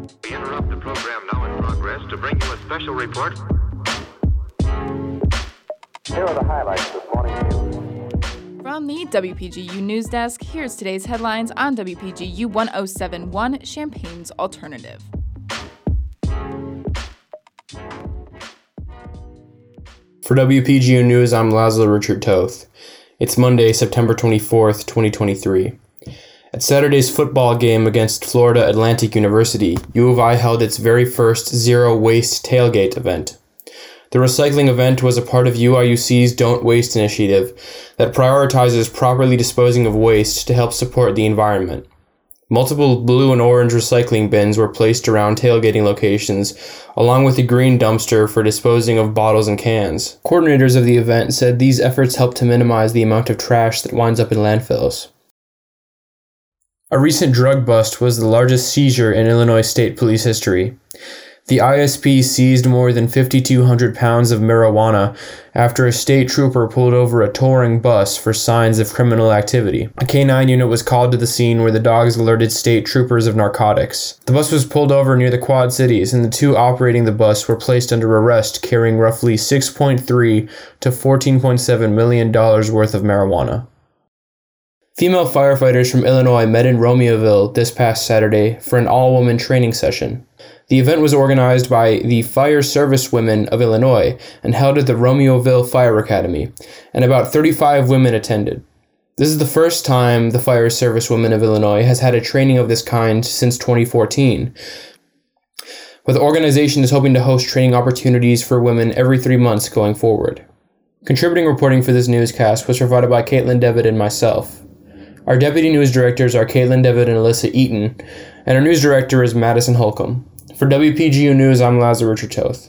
We interrupt the program now in progress to bring you a special report. Here are the highlights this morning's news. From the WPGU News Desk, here's today's headlines on WPGU 1071 Champaign's Alternative. For WPGU News, I'm Laszlo Richard Toth. It's Monday, September 24th, 2023. At Saturday's football game against Florida Atlantic University, U of I held its very first zero waste tailgate event. The recycling event was a part of UIUC's Don't Waste initiative that prioritizes properly disposing of waste to help support the environment. Multiple blue and orange recycling bins were placed around tailgating locations, along with a green dumpster for disposing of bottles and cans. Coordinators of the event said these efforts help to minimize the amount of trash that winds up in landfills. A recent drug bust was the largest seizure in Illinois State Police history. The ISP seized more than 5,200 pounds of marijuana after a state trooper pulled over a touring bus for signs of criminal activity. A K9 unit was called to the scene where the dogs alerted state troopers of narcotics. The bus was pulled over near the Quad Cities, and the two operating the bus were placed under arrest carrying roughly 6.3 to 14.7 million dollars worth of marijuana. Female firefighters from Illinois met in Romeoville this past Saturday for an all woman training session. The event was organized by the Fire Service Women of Illinois and held at the Romeoville Fire Academy, and about 35 women attended. This is the first time the Fire Service Women of Illinois has had a training of this kind since 2014. But the organization is hoping to host training opportunities for women every three months going forward. Contributing reporting for this newscast was provided by Kaitlyn Devitt and myself. Our deputy news directors are Kaitlyn Devitt and Alyssa Eaton, and our news director is Madison Holcomb. For WPGU News, I'm Laszlo Richard Toth.